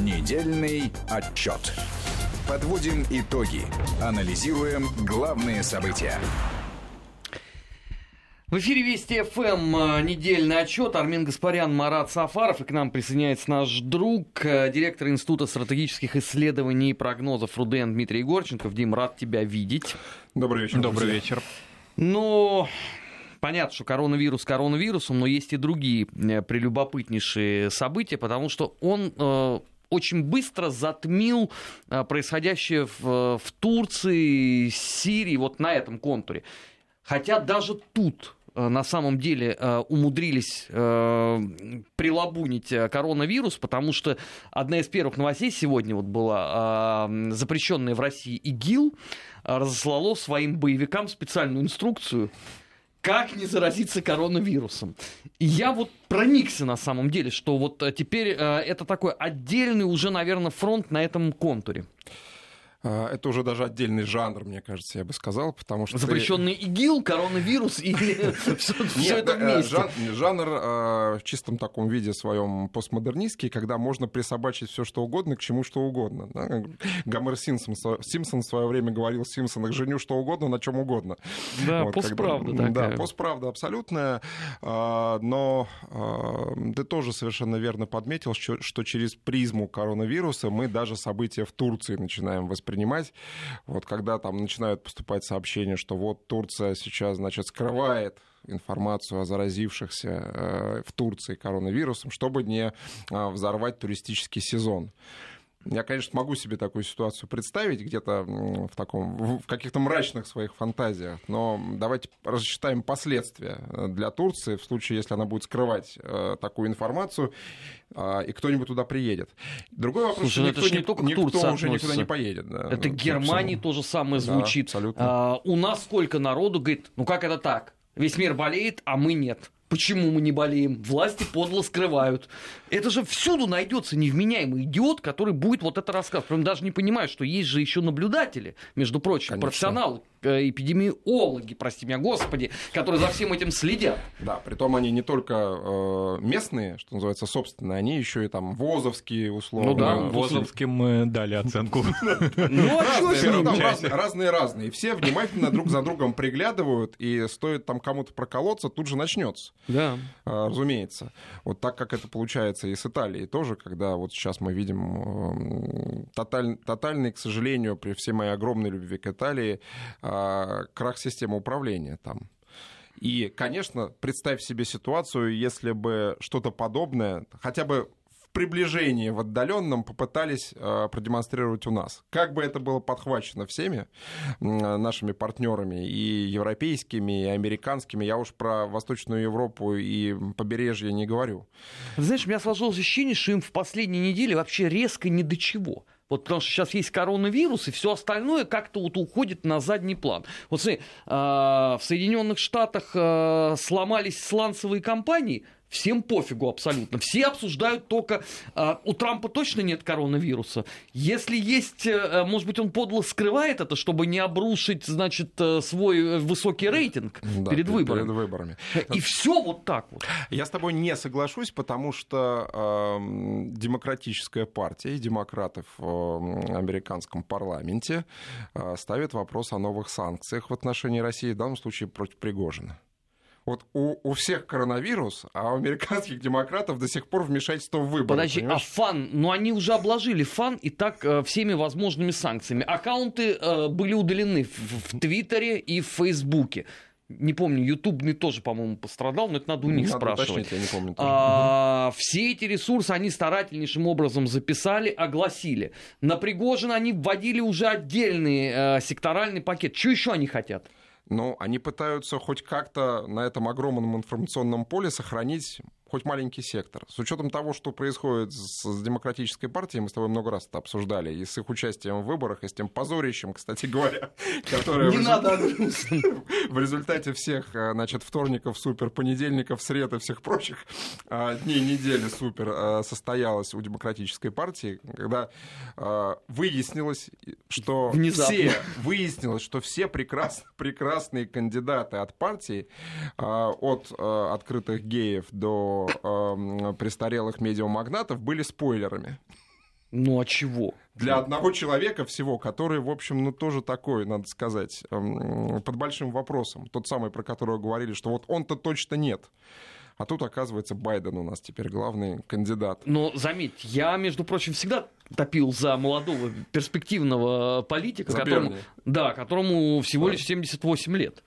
Недельный отчет. Подводим итоги. Анализируем главные события. В эфире Вести ФМ э, недельный отчет. Армин Гаспарян, Марат Сафаров. И к нам присоединяется наш друг, э, директор Института стратегических исследований и прогнозов РУДН Дмитрий Егорченков. Дим, рад тебя видеть. Добрый вечер. Добрый вечер. Ну, понятно, что коронавирус коронавирусом, но есть и другие э, прелюбопытнейшие события, потому что он очень быстро затмил э, происходящее в, в Турции, Сирии, вот на этом контуре. Хотя даже тут Э, на самом деле э, умудрились прилабунить коронавирус, потому что одна из первых новостей сегодня вот была запрещенная в России ИГИЛ разослало своим боевикам специальную инструкцию, как не заразиться коронавирусом. И я вот проникся на самом деле, что вот теперь это такой отдельный уже, наверное, фронт на этом контуре. А, это уже даже отдельный жанр, мне кажется, я бы сказал, потому что... Запрещенный ИГИЛ, коронавирус или все это э, вместе? Жанр а, в чистом таком виде своем постмодернистский, когда можно присобачить все что угодно к чему что угодно. Гомер Симпсон, в свое время говорил Симпсонах, женю что угодно на чем угодно. Да, постправда такая. Да, постправда абсолютная, а, но ты тоже совершенно верно подметил, что через призму коронавируса мы даже события в Турции начинаем воспринимать воспринимать. Вот когда там начинают поступать сообщения, что вот Турция сейчас, значит, скрывает информацию о заразившихся э, в Турции коронавирусом, чтобы не э, взорвать туристический сезон. Я, конечно, могу себе такую ситуацию представить где-то в, таком, в каких-то мрачных своих фантазиях, но давайте рассчитаем последствия э, для Турции в случае, если она будет скрывать э, такую информацию, э, и кто-нибудь туда приедет. Другой вопрос, Слушай, ну что никто, это не только никто Турция уже относится. никуда не поедет. Да, это ну, Германии то же самое звучит. Да, абсолютно. А, у нас сколько народу говорит, ну как это так? Весь мир болеет, а мы нет. Почему мы не болеем? Власти подло скрывают. Это же всюду найдется невменяемый идиот, который будет вот это рассказывать. Он даже не понимает, что есть же еще наблюдатели, между прочим, Конечно. профессионалы, эпидемиологи, прости меня, господи, которые за всем этим следят. Да, притом они не только э, местные, что называется, собственные, они еще и там ВОЗовские, условно. Ну да, Возовским мы дали оценку. Ну, а чё Разные, с ним? там разные, разные, разные. И все внимательно друг за другом приглядывают, и стоит там кому-то проколоться, тут же начнется. Да. А, разумеется. Вот так, как это получается и с Италией тоже, когда вот сейчас мы видим эм, тоталь- тотальный, к сожалению, при всей моей огромной любви к Италии, крах системы управления там. И, конечно, представь себе ситуацию, если бы что-то подобное, хотя бы в приближении, в отдаленном, попытались э, продемонстрировать у нас. Как бы это было подхвачено всеми м, нашими партнерами, и европейскими, и американскими, я уж про Восточную Европу и побережье не говорю. Знаешь, у меня сложилось ощущение, что им в последние недели вообще резко ни до чего. Вот потому что сейчас есть коронавирус, и все остальное как-то вот уходит на задний план. Вот смотри, а, в Соединенных Штатах а, сломались сланцевые компании, всем пофигу абсолютно. Все обсуждают только... а, у Трампа точно нет коронавируса. Если есть, э, может быть, он подло скрывает это, чтобы не обрушить, значит, э, свой э, высокий рейтинг Да, перед выборами. Перед выборами. И все вот так вот. Я с тобой не соглашусь, потому что эм, демократическая партия и демократы в американском парламенте э, ставят вопрос о новых санкциях в отношении России, в данном случае против Пригожина. Вот у, у всех коронавирус, а у американских демократов до сих пор вмешательство в выборы. Подожди, а понимаешь? фан, ну они уже обложили фан и так э, всеми возможными санкциями. Аккаунты э, были удалены в, в Твиттере и в Фейсбуке. Не помню, Ютубный тоже, по-моему, пострадал, но это надо у них Надо спрашивать. уточнить, я не помню. А, все эти ресурсы они старательнейшим образом записали, огласили. На Пригожина они вводили уже отдельный э, секторальный пакет. Что еще они хотят? Но они пытаются хоть как-то на этом огромном информационном поле сохранить хоть маленький сектор. С учетом того, что происходит с, с демократической партией, мы с тобой много раз это обсуждали, и с их участием в выборах, и с тем позорищем, кстати говоря, которое Не надо, в результате всех, э, значит, вторников супер, понедельников, сред и всех прочих э, дней недели супер э, состоялось у демократической партии, когда выяснилось, что Внезапно. все выяснилось, что все прекрас- прекрасные кандидаты от партии, от открытых геев до э, престарелых медиамагнатов, были спойлерами. Ну а чего? Для одного человека всего, который, в общем, ну тоже такой, надо сказать, эм, под большим вопросом. Тот самый, про которого говорили, что вот он-то точно нет. А тут, оказывается, Байден у нас теперь главный кандидат. Но заметь, я, между прочим, всегда топил за молодого перспективного политика, За которому, Берни. да, которому всего лишь 78 лет.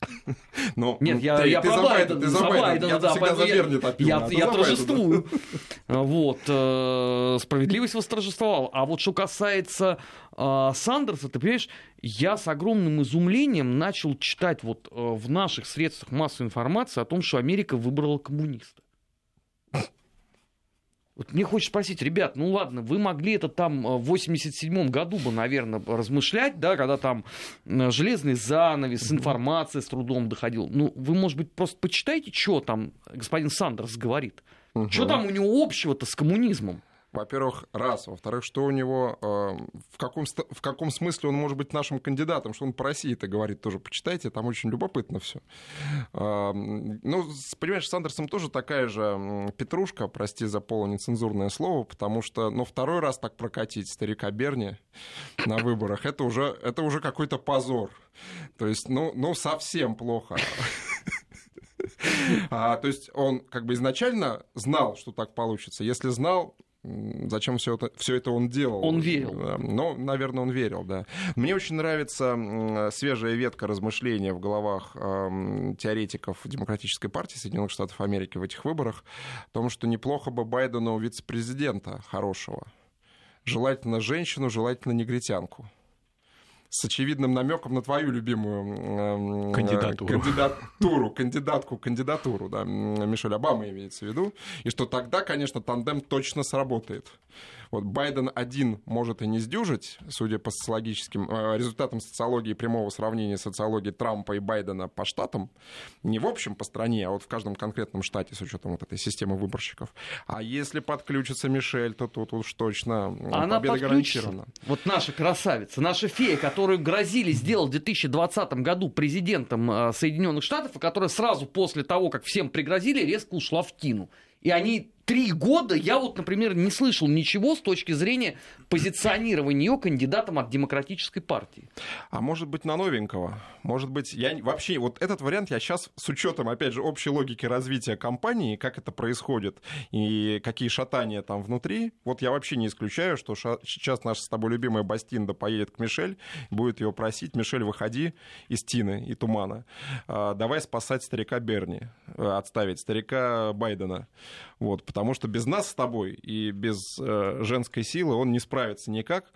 Но, Нет, ну, я, ты, я ты про за Байдена, ты за Байдена. Байдена, Я да, всегда за я- топил. Я, а я за Байдена. торжествую. Вот, э, справедливость восторжествовала. А вот что касается э, Сандерса, ты понимаешь, я с огромным изумлением начал читать вот э, в наших средствах массовой информации о том, что Америка выбрала коммуниста. Вот мне хочется спросить, ребят, ну ладно, вы могли это там э, в 87 году бы, наверное, размышлять, да, когда там железный занавес, информация с трудом доходила. Ну, вы, может быть, просто почитайте, что там господин Сандерс говорит. Мгм. Что там у него общего-то с коммунизмом? Во-первых, раз. Во-вторых, что у него, э, в, каком, в каком смысле он может быть нашим кандидатом, что он по России-то говорит, тоже почитайте, там очень любопытно все. ну, с- понимаешь, с Сандерсом тоже такая же петрушка, прости за полунецензурное слово, потому что, ну, второй раз так прокатить старика Берни на выборах, это уже, это уже какой-то позор. То есть, ну, ну совсем плохо. А, то есть он как бы изначально знал, что так получится. Если знал, зачем все это, все это он делал? Он верил. Да, Ну, наверное, он верил, да. Мне очень нравится свежая ветка размышления в головах ам, теоретиков Демократической партии Соединенных Штатов Америки в этих выборах о том, что неплохо бы Байдену вице-президента хорошего. Желательно женщину, желательно негритянку. С очевидным намеком на твою любимую м, э, Кандидатуру. кандидатуру, кандидатку, кандидатуру, да, Мишель Обама имеется в виду, и что тогда, конечно, тандем точно сработает. Вот Байден один может и не сдюжить, судя по социологическим э, результатам социологии прямого сравнения социологии Трампа и Байдена по штатам, не в общем по стране, а вот в каждом конкретном штате с учетом вот этой системы выборщиков. А если подключится Мишель, то тут уж точно м, Она победа подключится. гарантирована. Вот наша красавица, наша фея, которую грозили сделать в 2020 году президентом э, Соединенных Штатов, и которая сразу после того, как всем пригрозили, резко ушла в тину. И они три года, я вот, например, не слышал ничего с точки зрения позиционирования ее кандидатом от Демократической партии. А может быть, на новенького? Может быть, я вообще, вот этот вариант я сейчас с учетом, опять же, общей логики развития компании, как это происходит и какие шатания там внутри, вот я вообще не исключаю, что ша- сейчас наша с тобой любимая Бастинда поедет к Мишель, будет ее просить, Мишель, выходи из тины и тумана, А, давай спасать старика Берни, э, отставить старика Байдена, вот, потому что без нас с тобой и без э, женской силы он не справится никак.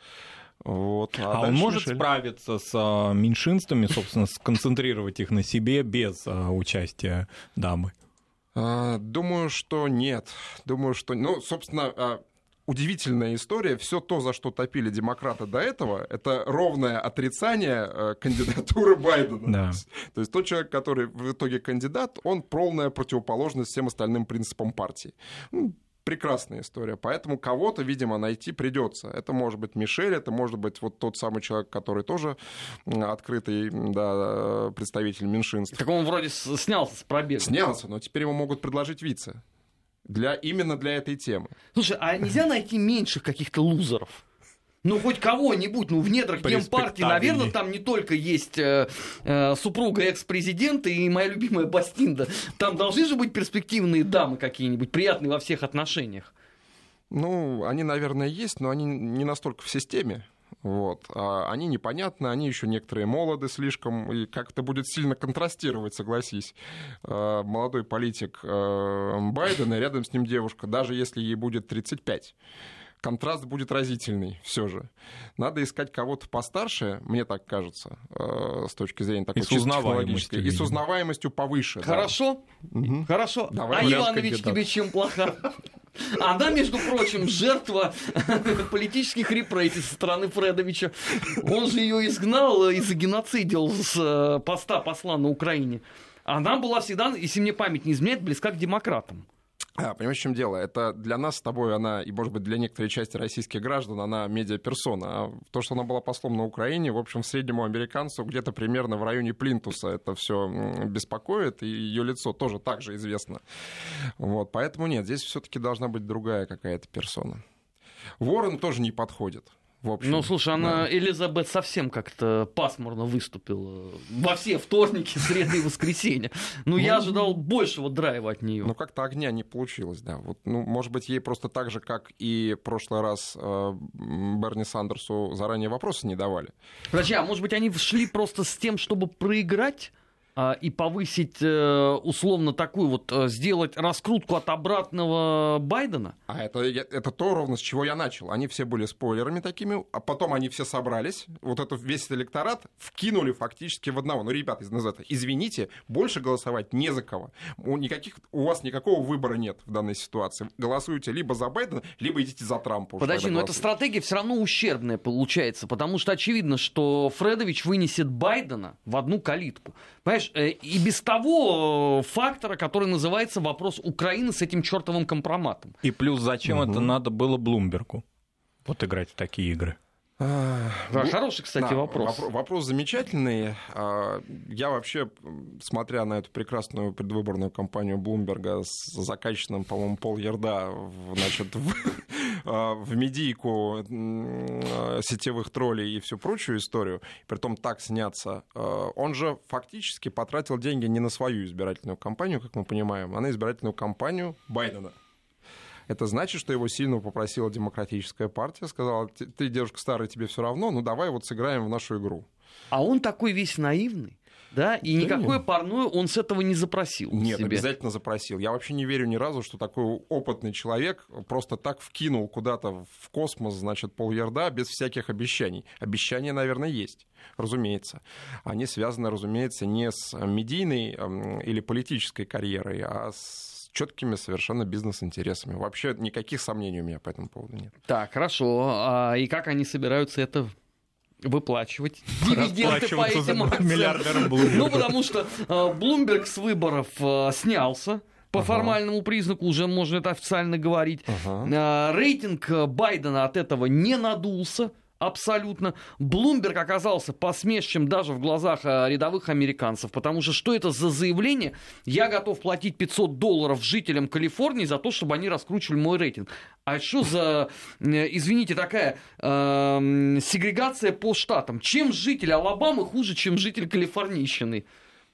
Вот. А, он дальше может Мишель. справиться с а, меньшинствами, собственно, сконцентрировать их на себе без а, участия дамы? А, Думаю, что нет. Думаю, что... Ну, собственно, а, удивительная история. Все то, за что топили демократы до этого, это ровное отрицание э, кандидатуры Байдена. Да. То есть тот человек, который в итоге кандидат, он полная противоположность всем остальным принципам партии. Ну, Прекрасная история. Поэтому кого-то, видимо, найти придется. Это может быть Мишель, это может быть вот тот самый человек, который тоже открытый да, представитель меньшинств. Так он вроде снялся с пробега. Снялся, но теперь ему могут предложить вице. Для, именно для этой темы. Слушай, а нельзя найти меньших каких-то лузеров? Ну, хоть кого-нибудь, ну, в недрах Демпартии, наверное, там не только есть э, э, супруга экс-президента и моя любимая Бастинда. Там должны же быть перспективные дамы какие-нибудь, приятные во всех отношениях. Ну, они, наверное, есть, но они не настолько в системе. Вот. А они непонятны, они еще некоторые молоды слишком, и как это будет сильно контрастировать, согласись. А, Молодой политик э, Байден, и рядом с ним девушка, даже если ей будет 35. Контраст будет разительный все же. Надо искать кого-то постарше, мне так кажется, э, с точки зрения такой с чисто технологической. И с узнаваемостью повыше. да. Хорошо? Мгм. Хорошо. Давай, а Иванович тебе чем плоха? Она, между прочим, жертва политических репрессий со стороны Фредовича. Он же ее изгнал и загеноцидил с э, поста посла на Украине. Она была всегда, если мне память не изменяет, близка к демократам. А, понимаешь, в чем дело? Это для нас с тобой она, и, может быть, для некоторой части российских граждан, она медиаперсона. А то, что она была послом на Украине, в общем, среднему американцу где-то примерно в районе Плинтуса это все беспокоит, и ее лицо тоже так же известно. Вот, поэтому нет, здесь все-таки должна быть другая какая-то персона. Ворон тоже не подходит. В общем, ну, слушай, она, да. Элизабет совсем как-то пасмурно выступила во все вторники, среды и воскресенья. Ну, я ожидал большего драйва от нее. Ну, как-то огня не получилось, да. Вот, ну, может быть, ей просто так же, как и в прошлый раз э, Берни Сандерсу заранее вопросы не давали. Подожди, а может быть, они шли просто с тем, чтобы проиграть? А, и повысить э, условно такую вот, э, сделать раскрутку от обратного Байдена? А это, это то ровно с чего я начал. Они все были спойлерами такими, а потом они все собрались, вот этот весь электорат вкинули фактически в одного. Ну, ребята, извините, больше голосовать не за кого. У, никаких, у вас никакого выбора нет в данной ситуации. Голосуйте либо за Байдена, либо идите за Трампа. Подожди, но эта стратегия все равно ущербная получается, потому что очевидно, что Фредович вынесет Байдена в одну калитку. Понимаешь, э, и без того э, фактора, который называется вопрос Украины с этим чертовым компроматом. И плюс зачем угу. это надо было Блумбергу? Вот играть в такие игры. А, да, хороший, кстати, да, вопрос. вопрос. Вопрос замечательный. А, я вообще, смотря на эту прекрасную предвыборную кампанию Блумберга с заказчиком, по-моему, пол ярда значит, в, в медийку сетевых троллей и всю прочую историю, при том так сняться, он же фактически потратил деньги не на свою избирательную кампанию, как мы понимаем, а на избирательную кампанию Байдена. Это значит, что его сильно попросила демократическая партия, сказала, ты, девушка старая, тебе все равно, ну давай вот сыграем в нашу игру. А он такой весь наивный. Да, и да никакое нет. парное он с этого не запросил. Нет, себе. обязательно запросил. Я вообще не верю ни разу, что такой опытный человек просто так вкинул куда-то в космос, значит, полярда без всяких обещаний. Обещания, наверное, есть, разумеется. Они связаны, разумеется, не с медийной или политической карьерой, а с четкими совершенно бизнес-интересами. Вообще никаких сомнений у меня по этому поводу нет. Так, хорошо. А, и как они собираются это выплачивать дивиденды по этим акциям? Ну, потому что Блумберг с выборов а, снялся по ага. формальному признаку уже можно это официально говорить. Ага. А, рейтинг Байдена от этого не надулся абсолютно. Блумберг оказался посмешищем даже в глазах э, рядовых американцев, потому что что это за заявление? Я готов платить 500 долларов жителям Калифорнии за то, чтобы они раскручивали мой рейтинг. А что за, э, извините, такая э, сегрегация по штатам? Чем житель Алабамы хуже, чем житель Калифорнийщины?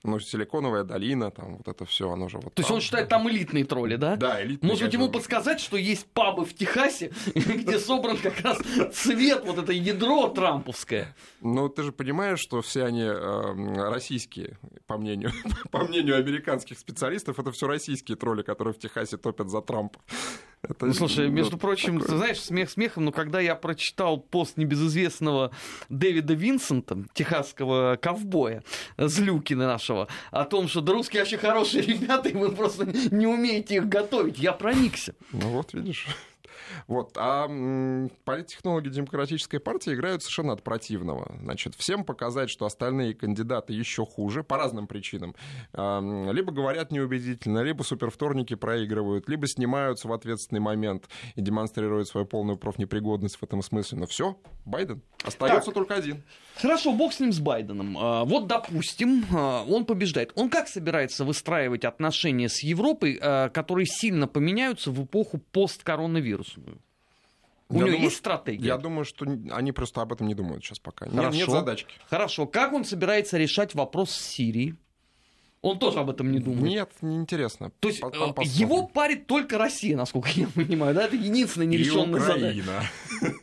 Ну, Силиконовая долина, там вот это все, оно же вот. То есть он считает там элитные тролли, да? Да, элитные. Может быть, ему подсказать, что есть пабы в Техасе, где собран как раз цвет, вот это ядро трамповское. Ну, ты же понимаешь, что все они э, российские, по мнению, по мнению американских специалистов, это все российские тролли, которые в Техасе топят за Трампа. Это, ну, слушай, между прочим, такое... ты знаешь, смех смехом, но когда я прочитал пост небезызвестного Дэвида Винсента, техасского ковбоя, Злюкина нашего, о том, что да русские вообще хорошие ребята, и вы просто не умеете их готовить, я проникся. Ну вот, видишь. Вот. А политтехнологи Демократической партии играют совершенно от противного. Значит, всем показать, что остальные кандидаты еще хуже по разным причинам. Либо говорят неубедительно, либо супервторники проигрывают, либо снимаются в ответственный момент и демонстрируют свою полную профнепригодность в этом смысле. Но все, Байден. Остается так, только один. Хорошо, бог с ним, с Байденом. А, вот, допустим, а, он побеждает. Он как собирается выстраивать отношения с Европой, а, которые сильно поменяются в эпоху У я него думаю, есть стратегия? Я думаю, что они просто об этом не думают сейчас пока. Хорошо. Нет, нет задачки. Хорошо. Как он собирается решать вопрос с Сирией? Он тоже об этом не думает. Нет, неинтересно. То есть Потом э, его парит только Россия, насколько я понимаю, да? Это единственная нерешенная задача.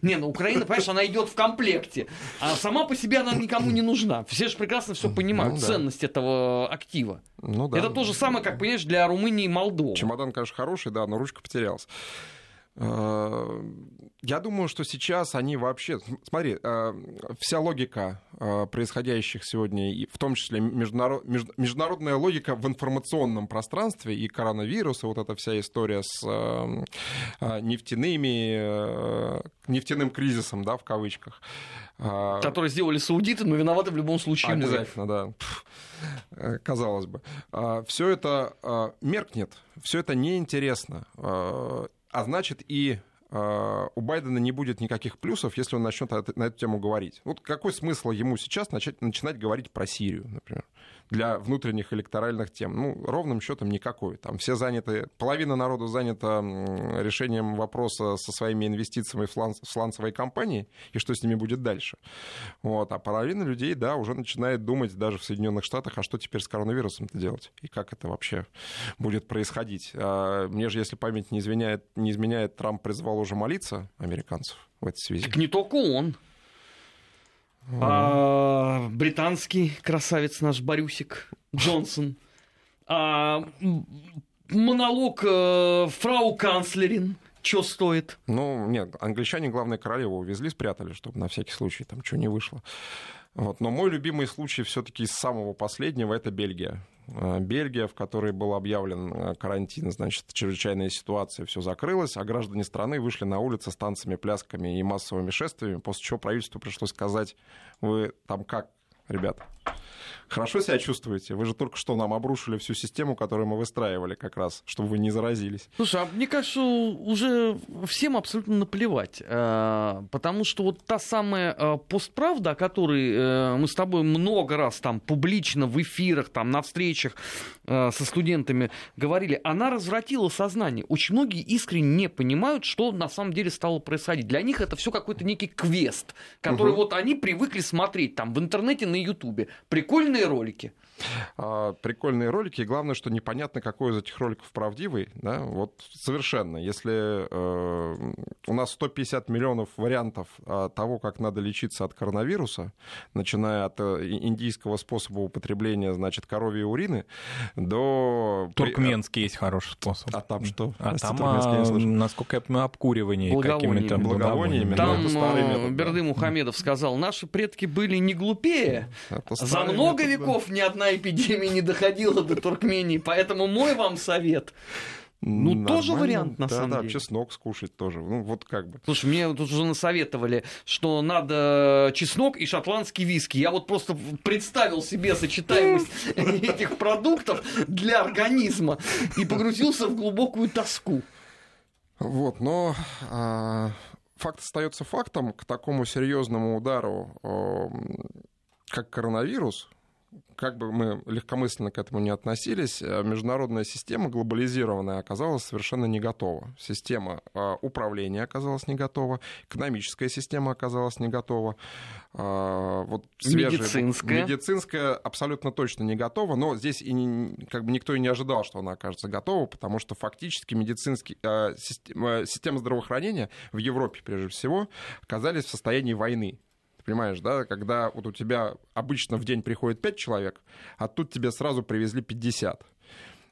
Не, ну Украина, понимаешь, она идет в комплекте. А сама по себе она никому не нужна. Все же прекрасно все понимают, ну, да. ценность этого актива. Ну, да. Это то же самое, как, понимаешь, для Румынии и Молдовы. Чемодан, конечно, хороший, да, но ручка потерялась. Э, я думаю, что сейчас они вообще... Смотри, э, вся логика э, происходящих сегодня, в том числе международ... международная логика в информационном пространстве и коронавирус, и вот эта вся история с нефтяными, нефтяным кризисом, да, в кавычках. Который сделали саудиты, но виноваты в любом случае. Обязательно, да. Казалось бы. Все это меркнет, все это неинтересно а значит, и а, у Байдена не будет никаких плюсов, если он начнет на эту тему говорить. Вот какой смысл ему сейчас начать, начинать говорить про Сирию, например? Для внутренних электоральных тем. Ну, ровным счетом никакой. Там все заняты, половина народу занята решением вопроса со своими инвестициями в, слан, в сланцевые компании и что с ними будет дальше. Вот. А половина людей, да, уже начинает думать даже в Соединенных Штатах, а что теперь с коронавирусом-то делать? И как это вообще будет происходить? А, мне же, если память не изменяет, не изменяет, Трамп призвал уже молиться американцев в этой связи. Так не только он. А, британский красавец наш Борюсик Джонсон. А, монолог э, фрау канцлерин. Что стоит? Ну, нет, англичане, главное, королеву увезли, спрятали, чтобы на всякий случай там что не вышло. Вот. Но мой любимый случай все-таки из самого последнего это Бельгия. Э, Бельгия, в которой был объявлен э, карантин, значит, чрезвычайная ситуация, все закрылось, а граждане страны вышли на улицы с танцами, плясками и массовыми шествиями, после чего правительству пришлось сказать, вы там как, ребята? Хорошо себя чувствуете? Вы же только что нам обрушили всю систему, которую мы выстраивали как раз, чтобы вы не заразились. Слушай, а мне кажется, уже всем абсолютно наплевать. Э, потому что вот та самая э, постправда, о которой э, мы с тобой много раз там публично в эфирах, там на встречах со студентами говорили, она развратила сознание. Очень многие искренне не понимают, что на самом деле стало происходить. Для них это все какой-то некий квест, который угу. вот они привыкли смотреть там в интернете, на Ютубе. Прикольные ролики. А, прикольные ролики, и главное, что непонятно, какой из этих роликов правдивый, да, вот совершенно. Если э, у нас 150 миллионов вариантов э, того, как надо лечиться от коронавируса, начиная от э, индийского способа употребления, значит, коровьей урины, до... Туркменский есть хороший способ. А там что? А Прости, там, а, насколько я понимаю, обкуривание какими-то благовониями. Там э, Берды Мухамедов сказал, наши предки были не глупее, за много веков ни одна эпидемия не доходила до Туркмении, поэтому мой вам совет. Ну, Нормально. тоже вариант, на да, самом да, деле. чеснок скушать тоже. Ну, вот как бы. Слушай, мне тут уже насоветовали, что надо чеснок и шотландский виски. Я вот просто представил себе сочетаемость этих продуктов для организма и погрузился в глубокую тоску. Вот, но а, факт остается фактом. К такому серьезному удару, как коронавирус, как бы мы легкомысленно к этому не относились, э, международная система глобализированная оказалась совершенно не готова. Система э, управления оказалась не готова, экономическая система оказалась не готова. Э, вот свежая, медицинская. Медицинская абсолютно точно не готова, но здесь и не, как бы никто и не ожидал, что она окажется готова, потому что фактически медицинский, система, система здравоохранения в Европе, прежде всего, оказались в состоянии войны понимаешь, да, когда вот у тебя обычно в день приходит 5 человек, а тут тебе сразу привезли 50.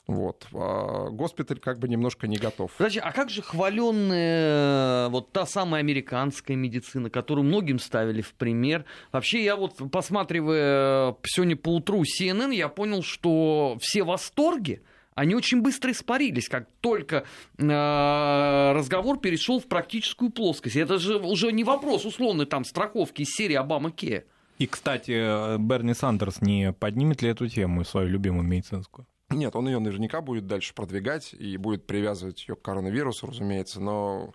Вот. А госпиталь как бы немножко не готов. Подожди, а как же хваленная вот та самая американская медицина, которую многим ставили в пример? Вообще, я вот, посматривая сегодня по утру CNN, я понял, что все восторги, они очень быстро испарились, как только э, разговор перешел в практическую плоскость. Это же уже не вопрос условной там страховки из серии Обама Ке. И, кстати, Берни Сандерс не поднимет ли эту тему, свою любимую медицинскую? Нет, он ее наверняка будет дальше продвигать и будет привязывать ее к коронавирусу, разумеется, но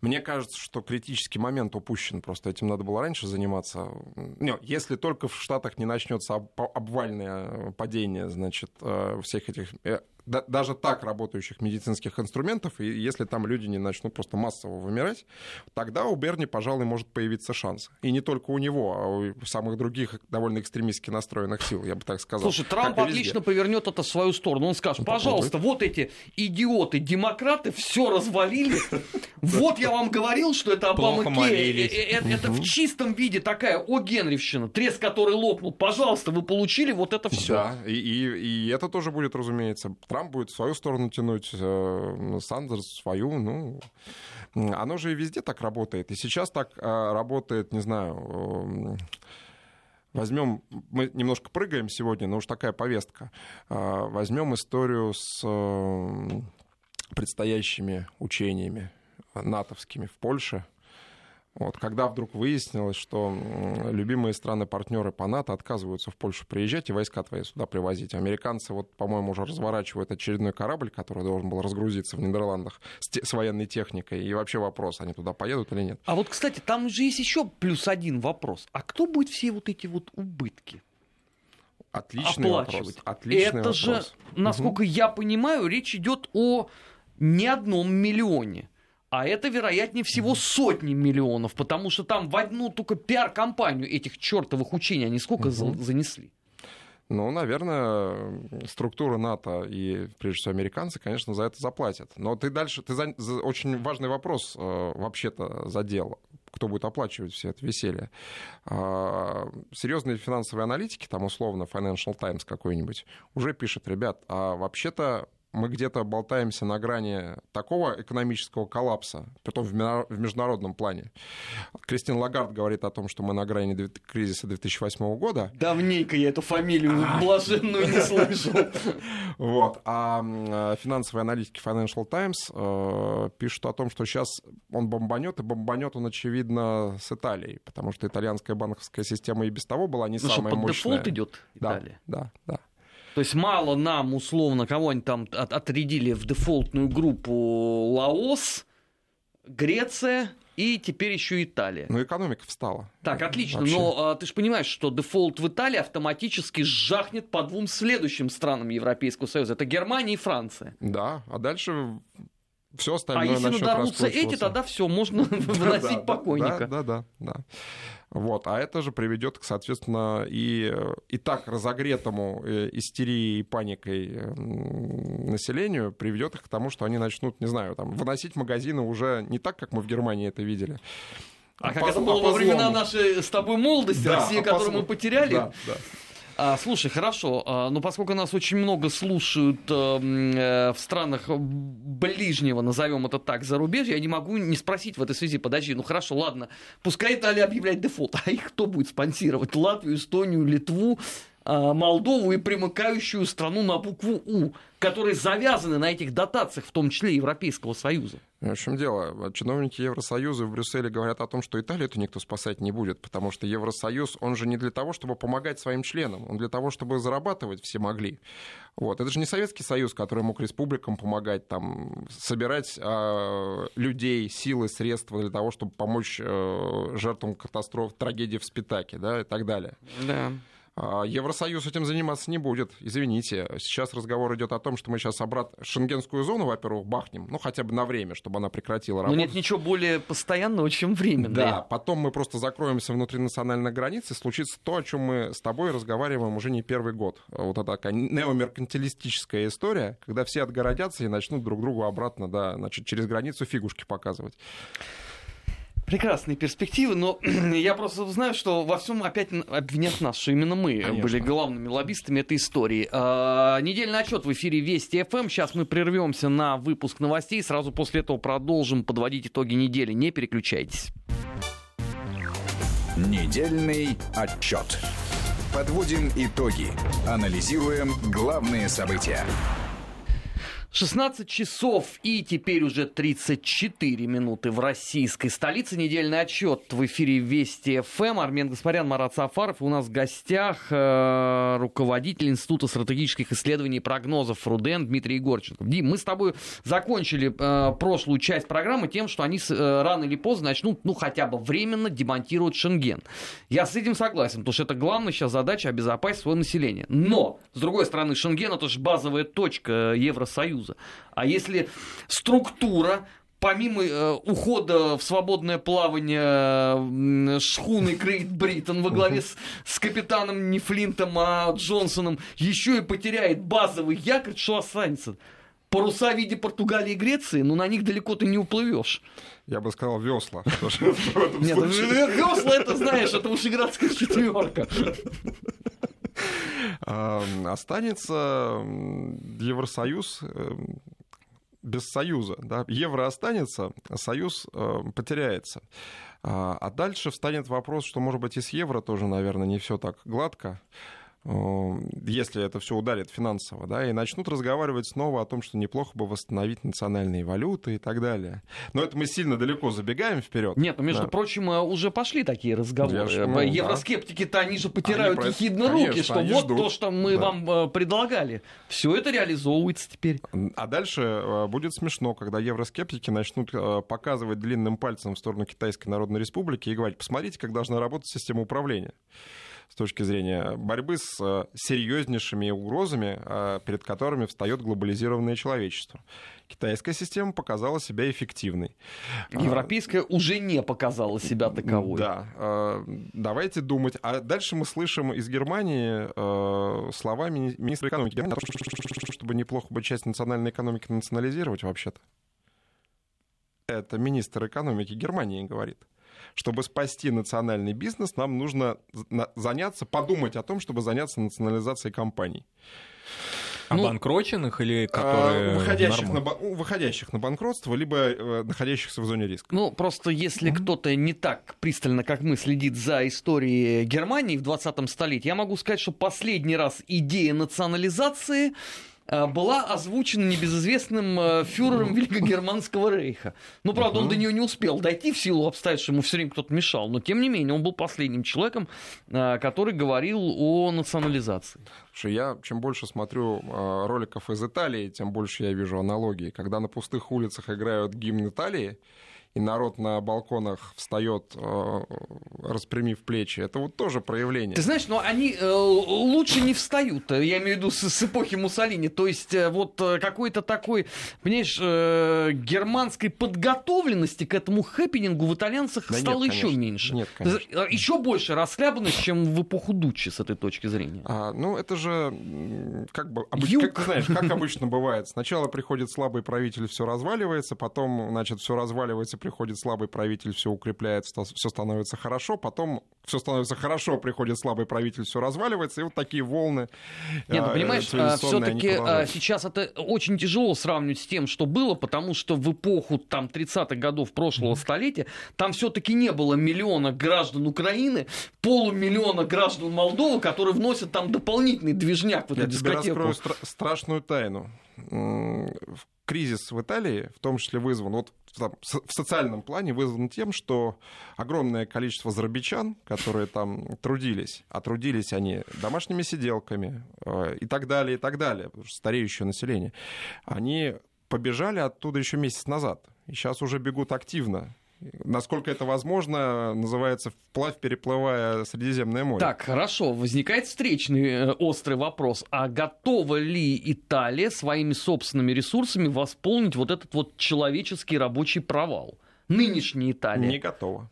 мне кажется, что критический момент упущен. Просто этим надо было раньше заниматься. Не, если только в Штатах не начнется обвальное падение, значит, э, всех этих э, даже так работающих медицинских инструментов, и если там люди не начнут просто массово вымирать, тогда у Берни, пожалуй, может появиться шанс. И не только у него, а у самых других довольно экстремистски настроенных сил, я бы так сказал. Слушай, Трамп отлично повернет это в свою сторону. Он скажет, пожалуйста, вот эти идиоты, демократы все развалили. Вот я вам говорил, что это Обама Кей. Э, э, это в чистом виде такая о Генрихщина, треск, который лопнул. Пожалуйста, вы получили вот это все. Да, и это тоже будет, разумеется. Трамп будет в свою сторону тянуть, э, Сандерс свою, ну, оно же и везде так работает. И сейчас так э, работает, не знаю, э, Возьмем, мы немножко прыгаем сегодня, но уж такая повестка. Возьмем историю с предстоящими учениями натовскими в Польше – вот, когда вдруг выяснилось, что любимые страны-партнеры по НАТО отказываются в Польшу приезжать и войска твои сюда привозить. Американцы, вот, по-моему, уже разворачивают очередной корабль, который должен был разгрузиться в Нидерландах с, те- с военной техникой. И вообще вопрос, они туда поедут или нет. А вот, кстати, там же есть еще плюс один вопрос. А кто будет все вот эти вот убытки? Отличный вопрос. Отличный Это вопрос. же, насколько я понимаю, речь идет о не одном миллионе. А это, вероятнее всего, сотни миллионов, потому что там в одну только пиар-компанию этих чертовых учений они сколько за- занесли? Ну, наверное, структура НАТО и, прежде всего, американцы, конечно, за это заплатят. Но ты дальше, ты за, за- очень важный вопрос э, вообще-то задел. Кто будет оплачивать все это веселье? А, серьезные финансовые аналитики, там условно Financial Times какой-нибудь, уже пишет, ребят, а вообще-то мы где-то болтаемся на грани такого экономического коллапса, притом в международном плане. Кристин Лагард говорит о том, что мы на грани кризиса 2008 года, Давненько я эту фамилию блаженную не слышал. Вот. А э, финансовые аналитики Financial Times э, пишут о том, что сейчас он бомбанет, и бомбанет он, очевидно, с Италией, потому что итальянская банковская система и без того была не Ну самая под мощная. дефолт идет Да, Италия? да, да. То есть мало нам, условно, кого-нибудь там от- отрядили в дефолтную группу Лаос, Греция и теперь еще Италия. Но экономика встала. Так, отлично, Вообще. но а, ты же понимаешь, что дефолт в Италии автоматически жахнет по двум следующим странам Европейского Союза. Это Германия и Франция. Да, а дальше все А остальное если начнет надорвутся эти, тогда все, можно выносить покойника. Да, да, да. Вот, а это же приведет, к, соответственно, и, и так разогретому э, истерией и паникой э, населению, приведет их к тому, что они начнут, не знаю, там, выносить магазины уже не так, как мы в Германии это видели. А как по- это было по во времена нашей с тобой молодости, Да, Россия, а которую мы потеряли? Да, да. А, слушай, хорошо, а, но поскольку нас очень много слушают э, в странах ближнего, назовем это так, зарубежья, я не могу не спросить в этой связи, подожди, ну хорошо, ладно, пускай Италия объявляет дефолт, а их кто будет спонсировать? Латвию, Эстонию, Литву, а, Молдову и примыкающую страну на букву У, которые завязаны на этих дотациях, в том числе Европейского Союза. В чем дело? Чиновники Евросоюза в Брюсселе говорят о том, что Италию-то никто спасать не будет, потому что Евросоюз, он же не для того, чтобы помогать своим членам, он для того, чтобы зарабатывать все могли. Вот. Это же не Советский Союз, который мог республикам помогать, там, собирать э, людей, силы, средства для того, чтобы помочь э, жертвам катастроф, трагедии в Спитаке да, и так далее. Да. А Евросоюз этим заниматься не будет. Извините, сейчас разговор идет о том, что мы сейчас обратно шенгенскую зону, во-первых, бахнем, ну хотя бы на время, чтобы она прекратила Но работу. нет ничего более постоянного, чем временное. Да, потом мы просто закроемся внутри национальных границ, и случится то, о чем мы с тобой разговариваем уже не первый год. Вот это такая неомеркантилистическая история, когда все отгородятся и начнут друг другу обратно, да, значит, через границу фигушки показывать. Прекрасные перспективы, но я просто знаю, что во всем опять обвинят нас, что именно мы Конечно. были главными лоббистами этой истории. А, недельный отчет в эфире Вести ФМ. Сейчас мы прервемся на выпуск новостей. Сразу после этого продолжим подводить итоги недели. Не переключайтесь. Недельный отчет. Подводим итоги. Анализируем главные события. 16 часов и теперь уже 34 минуты в российской столице. Недельный отчет в эфире Вести ФМ. Армен Гаспарян, Марат Сафаров. У нас в гостях э, руководитель Института стратегических исследований и прогнозов РУДН Дмитрий Егорченков. Дим, мы с тобой закончили э, прошлую часть программы тем, что они э, рано или поздно начнут, ну, хотя бы временно демонтировать Шенген. Я с этим согласен, потому что это главная сейчас задача обезопасить свое население. Но, с другой стороны, Шенген это же базовая точка Евросоюза. А если структура помимо э, ухода в свободное плавание э, шхуны Грейт Бриттон во главе с, с капитаном не Флинтом, а Джонсоном, еще и потеряет базовый якорь, что останется? Паруса в виде Португалии и Греции, ну на них далеко ты не уплывешь. Я бы сказал весла. Нет, весла это знаешь, это вышеградская четверка. А, Останется Евросоюз э, без Союза. Да? Евро останется, Союз э, потеряется. А а дальше встанет вопрос, что, может быть, и с евро тоже, наверное, не все так гладко. Э, Если это все ударит финансово, да, и начнут разговаривать снова о том, что неплохо бы восстановить национальные валюты и так далее. Но это мы сильно далеко забегаем вперед. Нет, ну, между Да. прочим, э, уже пошли такие разговоры. Я ж, ну, Э, да. Евроскептики-то они же потирают Они про ехидно руки, конечно, что вот ждут. то, что мы Да. вам э, предлагали. Все это реализовывается теперь. А дальше э, будет смешно, когда евроскептики начнут э, показывать длинным пальцем в сторону Китайской Народной Республики и говорить, посмотрите, как должна работать система управления. С точки зрения борьбы с э, серьезнейшими угрозами, э, перед которыми встает глобализированное человечество. Китайская система показала себя эффективной. Европейская уже не показала себя таковой. Да. э, Давайте думать. А дальше мы слышим из Германии слова мини- министра экономики Германии, о том, чтобы неплохо бы часть национальной экономики национализировать вообще-то. Это министр экономики Германии говорит. Чтобы спасти национальный бизнес, нам нужно заняться, подумать о том, чтобы заняться национализацией компаний. Ну, Обанкроченных или А, которые выходящих, нормально? на, ну, выходящих на банкротство, либо э, находящихся в зоне риска. Ну, просто если кто-то не так пристально, как мы, следит за историей Германии в 20-м столетии, я могу сказать, что последний раз идея национализации была озвучена небезызвестным э, фюрером Великогерманского рейха. Ну, правда, он до нее не успел дойти в силу обстоятельств, ему все время кто-то мешал. Но, тем не менее, он был последним человеком, э, который говорил о национализации. Слушай, я чем больше смотрю э, роликов из Италии, тем больше я вижу аналогии. Когда на пустых улицах играют гимн Италии, и народ на балконах встает, э, распрямив плечи, это вот тоже проявление. Ты знаешь, но они э, лучше не встают, я имею в виду с, с эпохи Муссолини. То есть э, вот э, какой-то такой, понимаешь, э, германской подготовленности к этому хэппинингу в итальянцах Да нет, стало еще конечно. меньше. Нет, конечно. Еще больше расхлябанность, чем в эпоху Дуччи с этой точки зрения. А, ну, это же, как бы, обыч- как ты знаешь, как обычно бывает. Сначала приходит слабый правитель, все разваливается, потом, значит, все разваливается, приходит слабый правитель, все укрепляется, все становится хорошо, потом все становится хорошо, приходит слабый правитель, все разваливается, и вот такие волны. Нет, ну э, понимаешь, они все-таки продолжаются. сейчас это очень тяжело сравнивать с тем, что было, потому что в эпоху там 30-х годов прошлого столетия там все-таки не было миллиона граждан Украины, полумиллиона граждан Молдовы, которые вносят там дополнительный движняк в эту Я тебе дискотеку. раскрою стра- страшную тайну. В- Кризис в Италии, в том числе вызван, вот там, в социальном плане вызван тем, что огромное количество зарабичан, которые там трудились, а трудились они домашними сиделками э, и так далее, и так далее, стареющее население, они побежали оттуда еще месяц назад, и сейчас уже бегут активно. Насколько это возможно, называется вплавь переплывая Средиземное море. Так, хорошо, возникает встречный э, острый вопрос. А готова ли Италия своими собственными ресурсами восполнить вот этот вот человеческий рабочий провал? Нынешняя Италия. Не готово.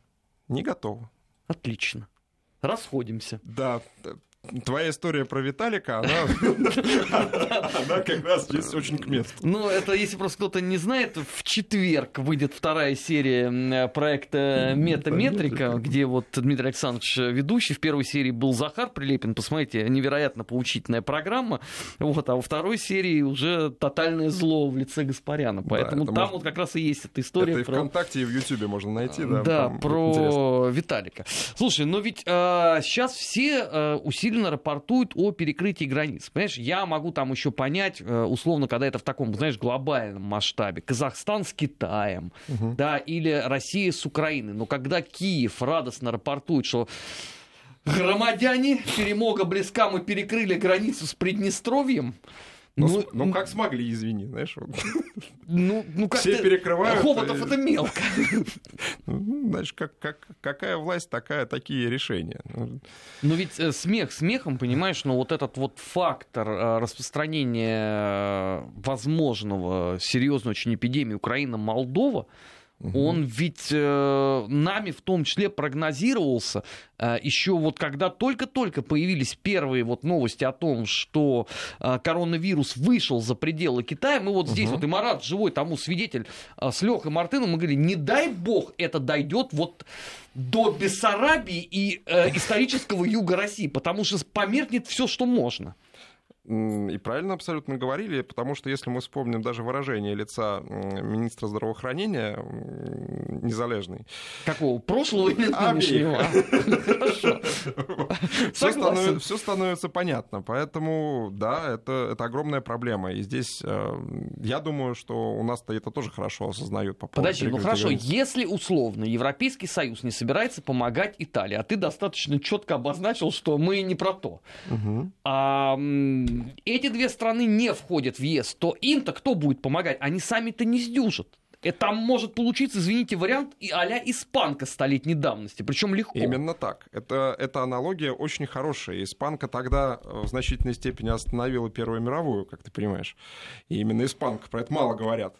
Не готово. Отлично. Расходимся. Да, твоя история про Виталика, она, как раз здесь очень к месту. Ну, это, если просто кто-то не знает, в четверг выйдет вторая серия проекта «Метаметрика», где вот Дмитрий Александрович ведущий. В первой серии был Захар Прилепин. Посмотрите, невероятно поучительная программа. Вот, а во второй серии уже тотальное зло в лице Гаспаряна. Поэтому это там вот как раз и есть эта история Это и про... ВКонтакте, и в Ютубе можно найти. Да, про Виталика. Слушай, но ведь сейчас все э, усиленно рапортуют о перекрытии границ. Понимаешь, я могу там еще понять, э, условно, когда это в таком, знаешь, глобальном масштабе. Казахстан с Китаем, да, или Россия с Украиной. Но когда Киев радостно рапортует, что громадяне, перемога близка, мы перекрыли границу с Приднестровьем, Ну, ну, как смогли, извини, знаешь. вот. ну, ну как Все перекрывают, Хоботов и- это мелко. Ну, Знаешь, как, как, какая власть, такая, такие решения. Ну, Ну ведь э, смех смехом, понимаешь, но вот этот вот фактор э, распространения э, возможного серьезной очень эпидемии Украина-Молдова, он ведь э, нами в том числе прогнозировался э, еще вот когда только-только появились первые вот новости о том, что э, коронавирус вышел за пределы Китая. Мы вот здесь вот и Марат живой тому свидетель э, с Лехой Мартыном, мы говорили, не дай бог это дойдет вот до Бессарабии и э, исторического юга России, потому что померкнет все, что можно. И правильно абсолютно говорили, потому что если мы вспомним даже выражение лица министра здравоохранения незалежный, Какого? Прошлого или нынешнего? Все, Согласен. становится понятно. Поэтому, да, это, это огромная проблема. И здесь э, я думаю, что у нас-то это тоже хорошо осознают. По Подожди, ну хорошо, если условно Европейский Союз не собирается помогать Италии, а ты достаточно четко обозначил, что мы не про то, Мгм. а эти две страны не входят в ЕС, то им-то кто будет помогать? Они сами-то не сдюжат. Это там может получиться, извините, вариант и а-ля испанка столетней давности, причем легко. Именно так. Это, эта аналогия очень хорошая. Испанка тогда э, в значительной степени остановила Первую мировую, как ты понимаешь. И именно испанка, про это мало говорят.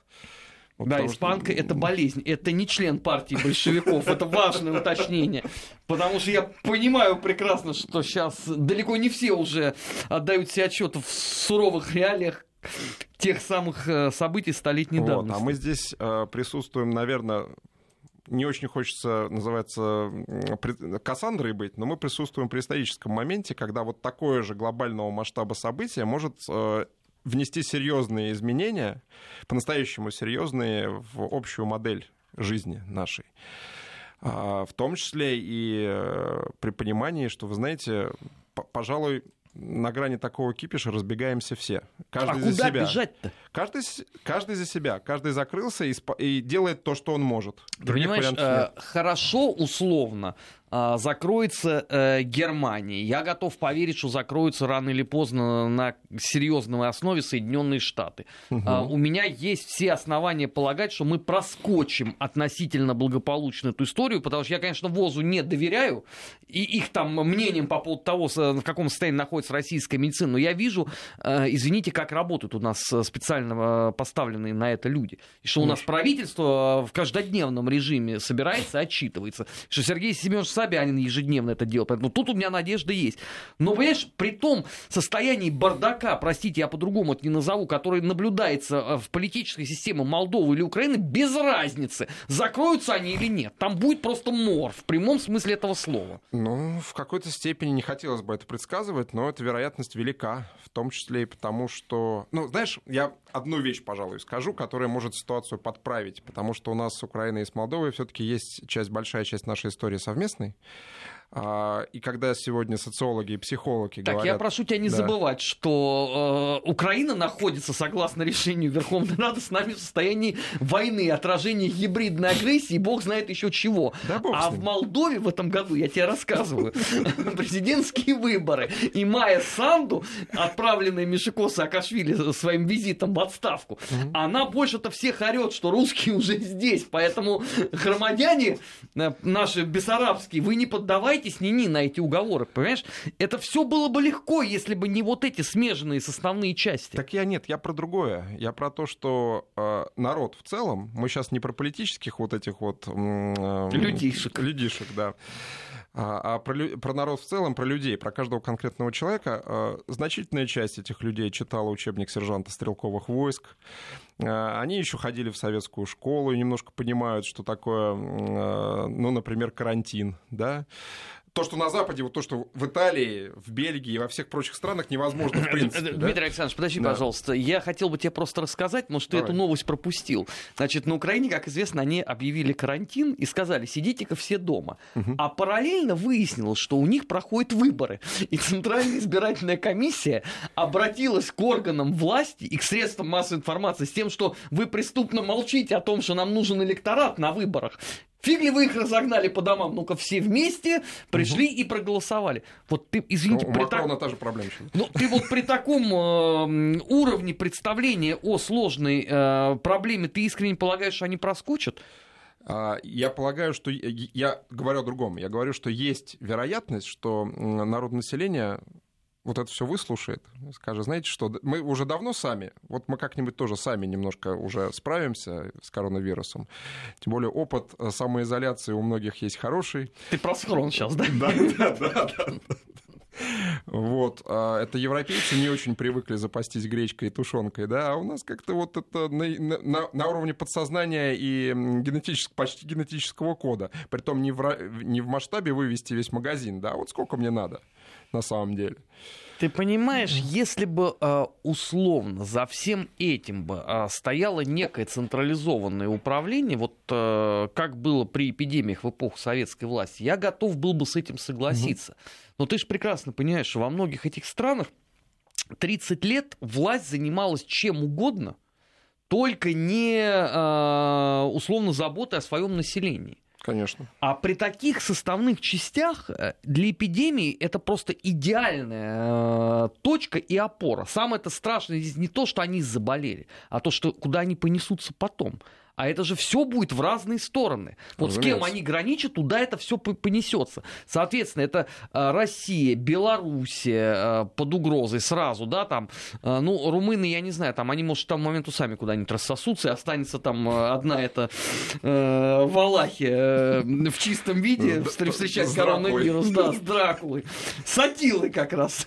Вот да, испанка что... это болезнь, это не член партии большевиков, это важное уточнение. Потому что я понимаю прекрасно, что сейчас далеко не все уже отдают себе отчет в суровых реалиях тех самых э, событий столетней вот, давности. А мы здесь э, присутствуем, наверное, не очень хочется, называется, Кассандрой быть, но мы присутствуем при историческом моменте, когда вот такое же глобального масштаба события может э, внести серьезные изменения, по-настоящему серьезные, в общую модель жизни нашей. А, в том числе и э, при понимании, что, вы знаете, пожалуй, на грани такого кипиша разбегаемся все. Каждый а за куда себя. бежать-то? Каждый, каждый за себя. Каждый закрылся и, и делает то, что он может. Ты понимаешь, э, хорошо условно а, закроется э, Германия. Я готов поверить, что закроются рано или поздно на серьезной основе Соединенные Штаты. Угу. А, у меня есть все основания полагать, что мы проскочим относительно благополучно эту историю, потому что я, конечно, ВОЗу не доверяю и их там мнением по поводу того, в каком состоянии находится российская медицина, но я вижу, э, извините, как работают у нас специально э, поставленные на это люди. И что у нас правительство в каждодневном режиме собирается, отчитывается. Что Сергей Семенович Собянин ежедневно это делает. Поэтому тут у меня надежда есть. Но, понимаешь, при том состоянии бардака, простите, я по-другому это не назову, который наблюдается э, в политической системе Молдовы или Украины, без разницы, закроются они или нет. Там будет просто мор в прямом смысле этого слова. Ну, в какой-то степени не хотелось бы это предсказывать, но эта вероятность велика, в том числе и потому, что... Ну, знаешь, я одну вещь, пожалуй, скажу, которая может ситуацию подправить, потому что у нас с Украиной и с Молдовой все-таки есть часть, большая часть нашей истории совместной. А, и когда сегодня социологи и психологи так, говорят... Так, я прошу тебя не да. забывать, что э, Украина находится, согласно решению Верховной Рады, с нами в состоянии войны, отражения гибридной агрессии, бог знает еще чего. Да, а в Молдове в этом году, я тебе рассказываю, президентские выборы. И Майя Санду, отправленная Мишико Саакашвили своим визитом в отставку, она больше-то всех орет, что русские уже здесь. Поэтому громадяне э, наши бессарабские, вы не поддавайтесь соглашайтесь, ни-ни, на эти уговоры, понимаешь? Это все было бы легко, если бы не вот эти смежные составные части. Так я нет, я про другое. Я про то, что э, народ в целом, мы сейчас не про политических вот этих вот... Э, людишек. Людишек, да а, а про, про народ в целом, про людей, про каждого конкретного человека. Э, значительная часть этих людей читала учебник сержанта стрелковых войск. Э, они еще ходили в советскую школу и немножко понимают, что такое, ну, например, карантин, да, то, что на Западе, вот то, что в Италии, в Бельгии и во всех прочих странах невозможно в принципе. Дмитрий да? Александрович, подожди, да. пожалуйста. Я хотел бы тебе просто рассказать, может, ты Давай. эту новость пропустил. Значит, на Украине, как известно, они объявили карантин и сказали, сидите-ка все дома. Угу. А параллельно выяснилось, что у них проходят выборы. И Центральная избирательная комиссия обратилась к органам власти и к средствам массовой информации с тем, что вы преступно молчите о том, что нам нужен электорат на выборах. Фиг ли вы их разогнали по домам? Ну-ка все вместе пришли и проголосовали. Вот ты, извините, ну, у при Макрона так... та же проблема. Ну, ты вот при таком э, уровне представления о сложной э, проблеме, ты искренне полагаешь, что они проскочат? А, я полагаю, что я говорю о другом. Я говорю, что есть вероятность, что народ населения вот это все выслушает, скажет, знаете что, мы уже давно сами, вот мы как-нибудь тоже сами немножко уже справимся с коронавирусом. Тем более опыт э, самоизоляции у многих есть хороший. Ты про схрон сейчас, да? Да, да, да. Вот. А это европейцы не очень привыкли запастись гречкой и тушенкой, да, а у нас как-то вот это на, на, на уровне подсознания и генетического, почти генетического кода. Притом не в, не в масштабе вывести весь магазин, да, вот сколько мне надо на самом деле. Ты понимаешь, если бы э, условно за всем этим бы э, стояло некое централизованное управление, вот э, как было при эпидемиях в эпоху советской власти, я готов был бы с этим согласиться. Но ты же прекрасно понимаешь, что во многих этих странах 30 лет власть занималась чем угодно, только не условно заботой о своем населении. Конечно. А при таких составных частях э, для эпидемии это просто идеальная э, точка и опора. Самое это страшное здесь не то, что они заболели, а то, что куда они понесутся потом. А это же все будет в разные стороны. Вот с кем они граничат, туда это все понесется. Соответственно, это э, Россия, Белоруссия э, под угрозой сразу, да, там, э, ну, румыны, я не знаю, там, они, может, там моменту сами куда-нибудь рассосутся, и останется там одна эта э, Валахия э, в чистом виде встречать коронавирус, да, с Дракулой. С Атилой как раз,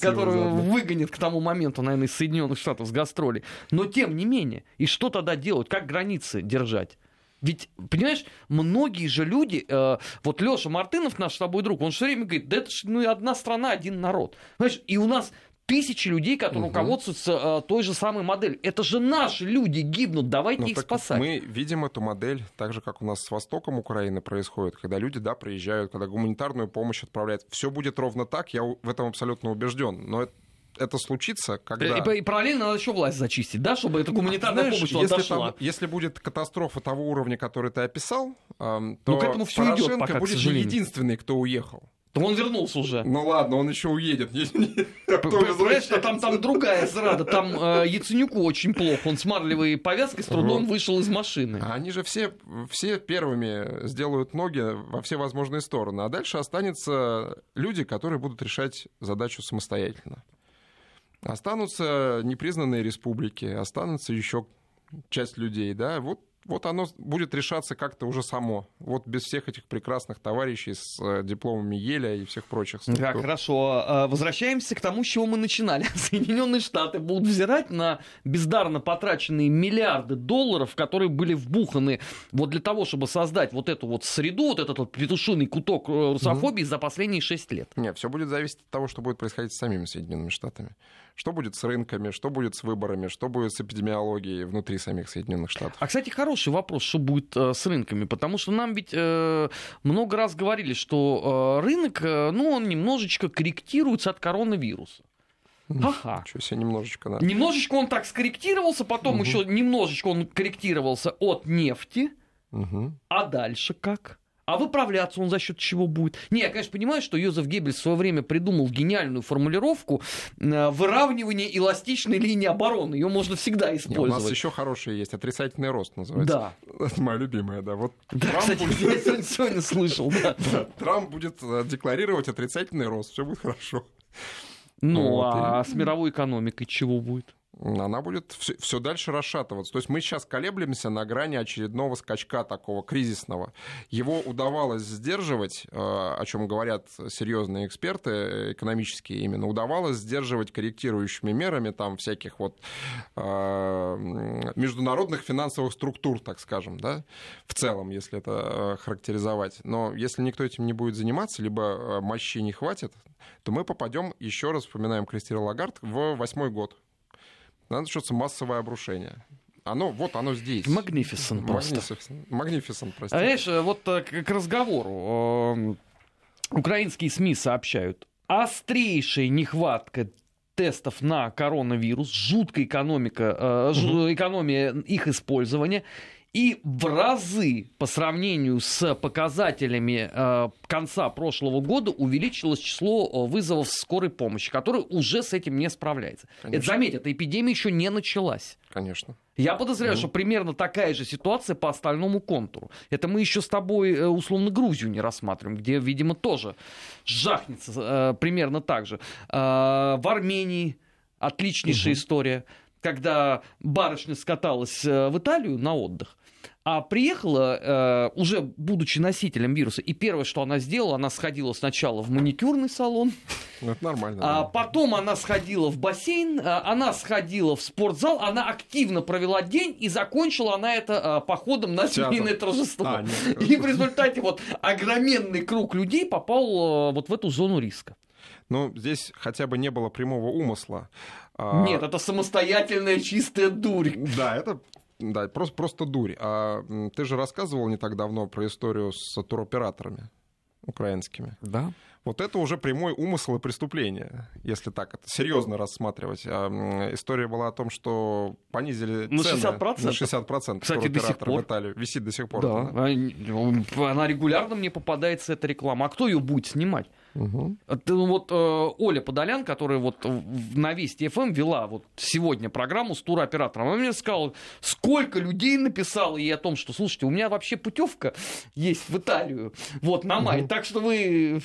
которую выгонит к тому моменту, наверное, из Соединенных Штатов с гастролей. Но тем не менее, и что тогда делать? Как границы держать? Ведь, понимаешь, многие же люди, э, вот Леша Мартынов, наш с тобой друг, он все время говорит, да это же ну, одна страна, один народ. Понимаешь, и у нас тысячи людей, которые угу. руководствуются э, той же самой моделью. Это же наши люди гибнут, давайте ну, их спасать. Мы видим эту модель так же, как у нас с востоком Украины происходит, когда люди, да, приезжают, когда гуманитарную помощь отправляют. Все будет ровно так, я в этом абсолютно убежден. Но это это случится, когда... И, и параллельно надо еще власть зачистить, да, чтобы эта гуманитарная Знаешь, помощь если дошла. Там, если будет катастрофа того уровня, который ты описал, эм, то ну, к этому все Порошенко идет пока, будет не единственный, кто уехал. То он вернулся уже. Ну ладно, он еще уедет. Понимаешь, там, там другая зрада. Там э, Яценюку очень плохо. Он с марлевой повязкой с трудом вышел из машины. А они же все, все первыми сделают ноги во все возможные стороны. А дальше останутся люди, которые будут решать задачу самостоятельно. Останутся непризнанные республики, останутся еще часть людей, да, вот вот оно будет решаться как-то уже само. Вот без всех этих прекрасных товарищей с э, дипломами Еля и всех прочих. Структур. Так, хорошо. А, возвращаемся к тому, с чего мы начинали. Соединенные Штаты будут взирать на бездарно потраченные миллиарды долларов, которые были вбуханы вот для того, чтобы создать вот эту вот среду, вот этот вот петушиный куток э, русофобии mm за последние шесть лет. Нет, все будет зависеть от того, что будет происходить с самими Соединенными Штатами. Что будет с рынками, что будет с выборами, что будет с эпидемиологией внутри самих Соединенных Штатов. А, кстати, хороший вопрос, что будет э, с рынками, потому что нам ведь э, много раз говорили, что э, рынок, э, ну, он немножечко корректируется от коронавируса. Ага. Ничего себе, немножечко, да. Немножечко он так скорректировался, потом угу. еще немножечко он корректировался от нефти. Угу. А дальше как? А выправляться он за счет чего будет? Не, я, конечно, понимаю, что Йозеф Геббельс в свое время придумал гениальную формулировку э, выравнивание эластичной линии обороны. Ее можно всегда использовать. Не, у нас еще хорошие есть. Отрицательный рост называется. Да. Это моя любимая, да. Вот да, Трамп кстати, будет... я сегодня, сегодня слышал, да. да. Трамп будет э, декларировать отрицательный рост. Все будет хорошо. Ну, вот, а и... с мировой экономикой чего будет? Она будет все, все дальше расшатываться. То есть мы сейчас колеблемся на грани очередного скачка такого кризисного. Его удавалось сдерживать, э, о чем говорят серьезные эксперты э, экономические именно, удавалось сдерживать корректирующими мерами там всяких вот э, международных финансовых структур, так скажем, да, в целом, если это характеризовать. Но если никто этим не будет заниматься, либо мощи не хватит, то мы попадем, еще раз вспоминаем Кристину Лагард, в восьмой год надо начнется массовое обрушение. Оно, вот оно здесь. Магнифисент просто. Магнифисент, простите. А знаешь, вот э, к разговору. Эм, украинские СМИ сообщают. Острейшая нехватка тестов на коронавирус, жуткая экономика, угу. экономия их использования и в разы по сравнению с показателями э, конца прошлого года увеличилось число э, вызовов скорой помощи, которые уже с этим не справляется. Это, заметь, эта эпидемия еще не началась. Конечно. Я подозреваю, ну. что примерно такая же ситуация по остальному контуру. Это мы еще с тобой э, условно Грузию не рассматриваем, где, видимо, тоже жахнется э, примерно так же. Э, в Армении отличнейшая угу. история когда барышня скаталась э, в Италию на отдых, а приехала, э, уже будучи носителем вируса, и первое, что она сделала, она сходила сначала в маникюрный салон. Ну, это нормально. А да. потом она сходила в бассейн, а, она сходила в спортзал, она активно провела день, и закончила она это а, походом на семейное торжество. А, и в результате вот огроменный круг людей попал вот в эту зону риска. Ну, здесь хотя бы не было прямого умысла. Нет, это самостоятельная чистая дурь. Да, это да, просто, просто дурь. А ты же рассказывал не так давно про историю с туроператорами украинскими. Да. Вот это уже прямой умысел и преступление, если так это серьезно рассматривать. А, история была о том, что понизили на цены 60%. на 60% Кстати, до сих пор. в Италии. Висит до сих пор. Да. да. Она регулярно мне попадается эта реклама. А кто ее будет снимать? Угу. Вот э, Оля Подолян, которая вот на Вести ФМ вела вот сегодня программу с туроператором, она мне сказала, сколько людей написало ей о том, что, слушайте, у меня вообще путевка есть в Италию, вот на май, угу. так что вы...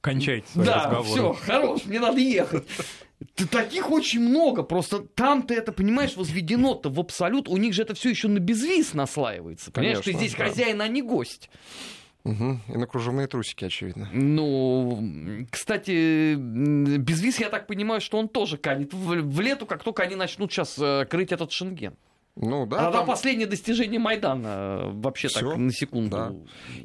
Кончайте свои да, разговоры. все, хорош, мне надо ехать. Таких очень много. Просто там ты это, понимаешь, возведено-то в абсолют. У них же это все еще на безвиз наслаивается. Понимаешь, Конечно, ты здесь да. хозяин, а не гость. Угу. И на кружевные трусики, очевидно. Ну, кстати, безвиз, я так понимаю, что он тоже канет в, в лету, как только они начнут сейчас э, крыть этот шенген. Ну, да, а там... последнее достижение Майдана, э, вообще Всё, так, на секунду. Да.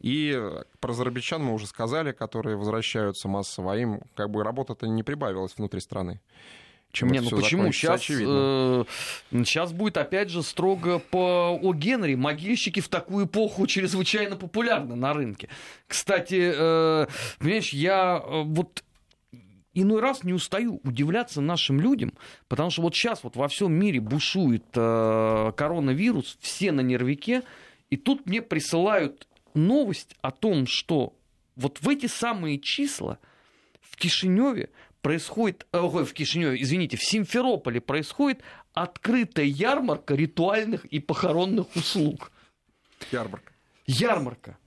И про зарабичан мы уже сказали, которые возвращаются массово, а им как бы работа-то не прибавилась внутри страны чем не, ну почему? Сейчас, э, сейчас будет опять же строго по О. Генри. Могильщики в такую эпоху чрезвычайно популярны на рынке. Кстати, э, понимаешь, я э, вот иной раз не устаю удивляться нашим людям, потому что вот сейчас вот во всем мире бушует э, коронавирус, все на нервике, и тут мне присылают новость о том, что вот в эти самые числа в Кишиневе происходит, э, ой, в Кишиневе, извините, в Симферополе происходит открытая ярмарка ритуальных и похоронных услуг. Ярмарка. Ярмарка.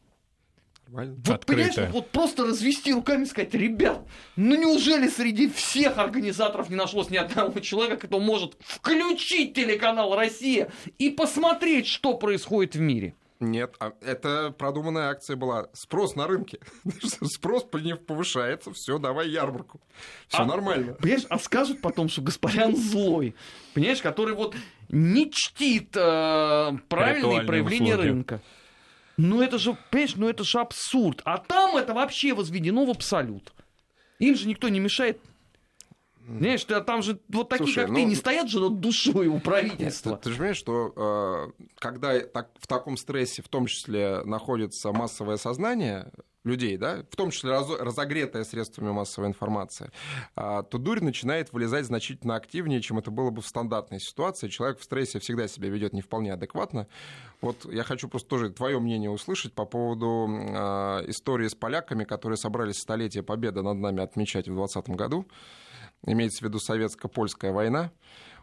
Нормально. Вот Открытая. понимаешь, вот просто развести руками и сказать, ребят, ну неужели среди всех организаторов не нашлось ни одного человека, кто может включить телеканал Россия и посмотреть, что происходит в мире? Нет, а это продуманная акция была. Спрос на рынке. Спрос по ней повышается, все, давай ярмарку. Все а, нормально. Понимаешь, а скажут потом, что господин злой, понимаешь, который вот не чтит э, правильные проявления услуги. рынка. Ну это же, понимаешь, ну это же абсурд. А там это вообще возведено в абсолют. Им же никто не мешает Знаешь, там же вот такие, Слушай, как ну, ты, не стоят же над душой у правительства. Ты, ты же понимаешь, что э, когда так, в таком стрессе в том числе находится массовое сознание людей, да, в том числе раз, разогретое средствами массовой информации, э, то дурь начинает вылезать значительно активнее, чем это было бы в стандартной ситуации. Человек в стрессе всегда себя ведет не вполне адекватно. Вот я хочу просто тоже твое мнение услышать по поводу э, истории с поляками, которые собрались столетие победы над нами отмечать в 2020 году имеется в виду советско-польская война.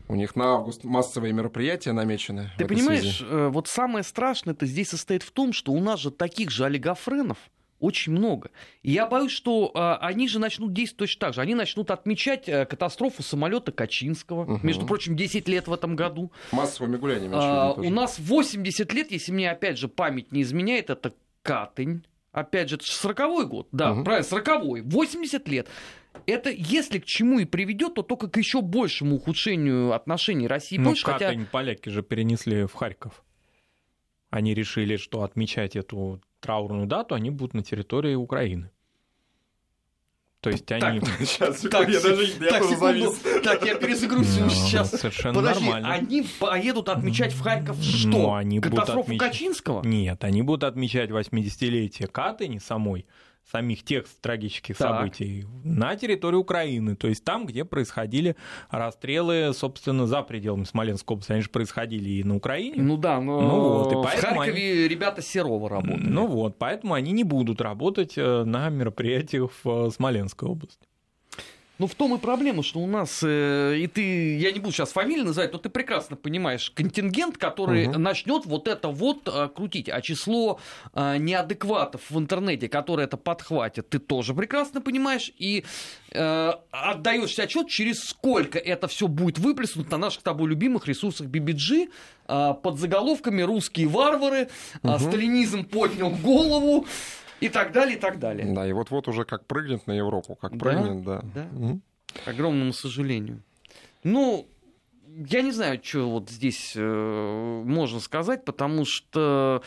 У них на август массовые мероприятия намечены. Ты понимаешь, связи. Э, вот самое страшное это здесь состоит в том, что у нас же таких же олигофренов очень много. И я боюсь, что э, они же начнут действовать точно так же. Они начнут отмечать э, катастрофу самолета Качинского. Угу. Между прочим, 10 лет в этом году. Массовыми гуляниями. А, у нас 80 лет, если мне опять же память не изменяет, это Катынь. Опять же, это 40-й год. Да, угу. правильно, 40-й. 80 лет это если к чему и приведет, то только к еще большему ухудшению отношений России и ну, Польши. Хотя... поляки же перенесли в Харьков. Они решили, что отмечать эту траурную дату они будут на территории Украины. То есть они... Так, сейчас, так, я даже я так, секунду, так, я перезагрузил ну, сейчас. Совершенно Подожди, нормально. они поедут отмечать в Харьков что? Ну, они Катастрофу отмеч... Качинского? Нет, они будут отмечать 80-летие Катыни самой, самих тех трагических так. событий на территории Украины, то есть там, где происходили расстрелы, собственно, за пределами Смоленской области. Они же происходили и на Украине. Ну да, но ну вот, и в Харькове они... ребята Серова работают. Ну вот, поэтому они не будут работать э, на мероприятиях в э, Смоленской области. Ну, в том и проблема, что у нас, э, и ты, я не буду сейчас фамилии называть, но ты прекрасно понимаешь, контингент, который угу. начнет вот это вот э, крутить, а число э, неадекватов в интернете, которые это подхватят, ты тоже прекрасно понимаешь, и э, отдаешь отчет, через сколько это все будет выплеснуто на наших с тобой любимых ресурсах BBG, э, под заголовками «Русские варвары», угу. «Сталинизм поднял голову», и так далее, и так далее. Да, и вот-вот уже как прыгнет на Европу, как прыгнет, да. да. да. Угу. К огромному сожалению. Ну, я не знаю, что вот здесь э, можно сказать, потому что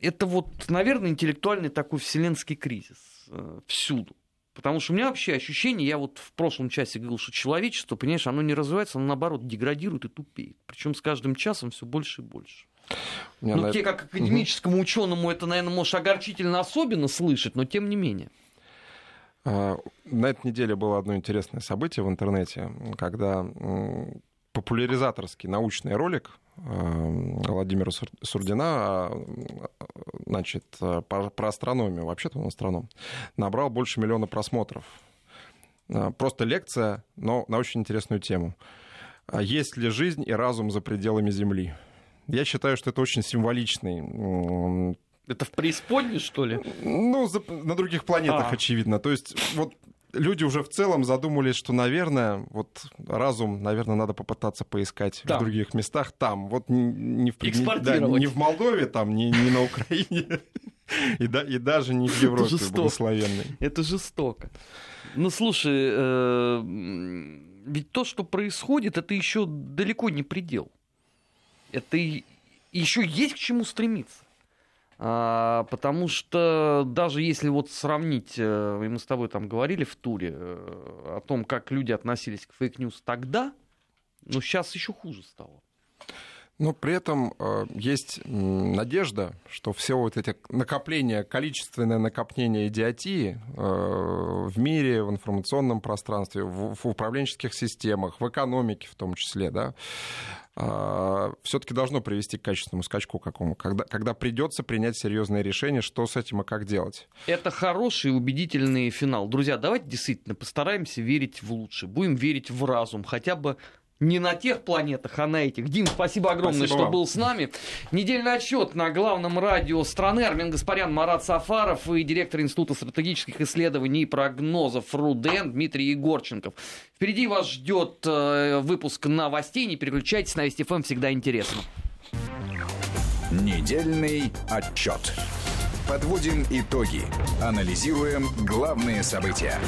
это вот, наверное, интеллектуальный такой вселенский кризис э, всюду. Потому что у меня вообще ощущение, я вот в прошлом часе говорил, что человечество, понимаешь, оно не развивается, оно наоборот деградирует и тупеет. Причем с каждым часом все больше и больше. Ну, на... тебе, как академическому угу. ученому, это, наверное, может огорчительно особенно слышать, но тем не менее. А, на этой неделе было одно интересное событие в интернете, когда популяризаторский научный ролик Владимира Сурдина значит, про астрономию, вообще-то он астроном, набрал больше миллиона просмотров. Просто лекция, но на очень интересную тему. Есть ли жизнь и разум за пределами Земли? Я считаю, что это очень символичный это в преисподней, что ли? Ну, за, на других планетах, а. очевидно. То есть, вот люди уже в целом задумались, что, наверное, вот разум, наверное, надо попытаться поискать там. в других местах там. Вот не в, да, не в Молдове, там, не, не на Украине. И, да, и даже не в Европе это благословенной. Это жестоко. Ну, слушай, э, ведь то, что происходит, это еще далеко не предел. Это еще есть к чему стремиться. А, потому что даже если вот сравнить, э, и мы с тобой там говорили в туре э, о том, как люди относились к fake news тогда, ну сейчас еще хуже стало. Но при этом э, есть надежда, что все вот эти накопления, количественное накопление идиотии э, в мире, в информационном пространстве, в, в управленческих системах, в экономике в том числе, да, э, все-таки должно привести к качественному скачку какому, когда, когда придется принять серьезное решение, что с этим и как делать. Это хороший убедительный финал. Друзья, давайте действительно постараемся верить в лучшее, будем верить в разум, хотя бы не на тех планетах, а на этих. Дим, спасибо огромное, спасибо что вам. был с нами. Недельный отчет на главном радио страны. Армен Гаспарян, Марат Сафаров и директор Института стратегических исследований и прогнозов РУДН Дмитрий Егорченков. Впереди вас ждет э, выпуск новостей. Не переключайтесь, на ФМ эм всегда интересно. Недельный отчет. Подводим итоги. Анализируем главные события.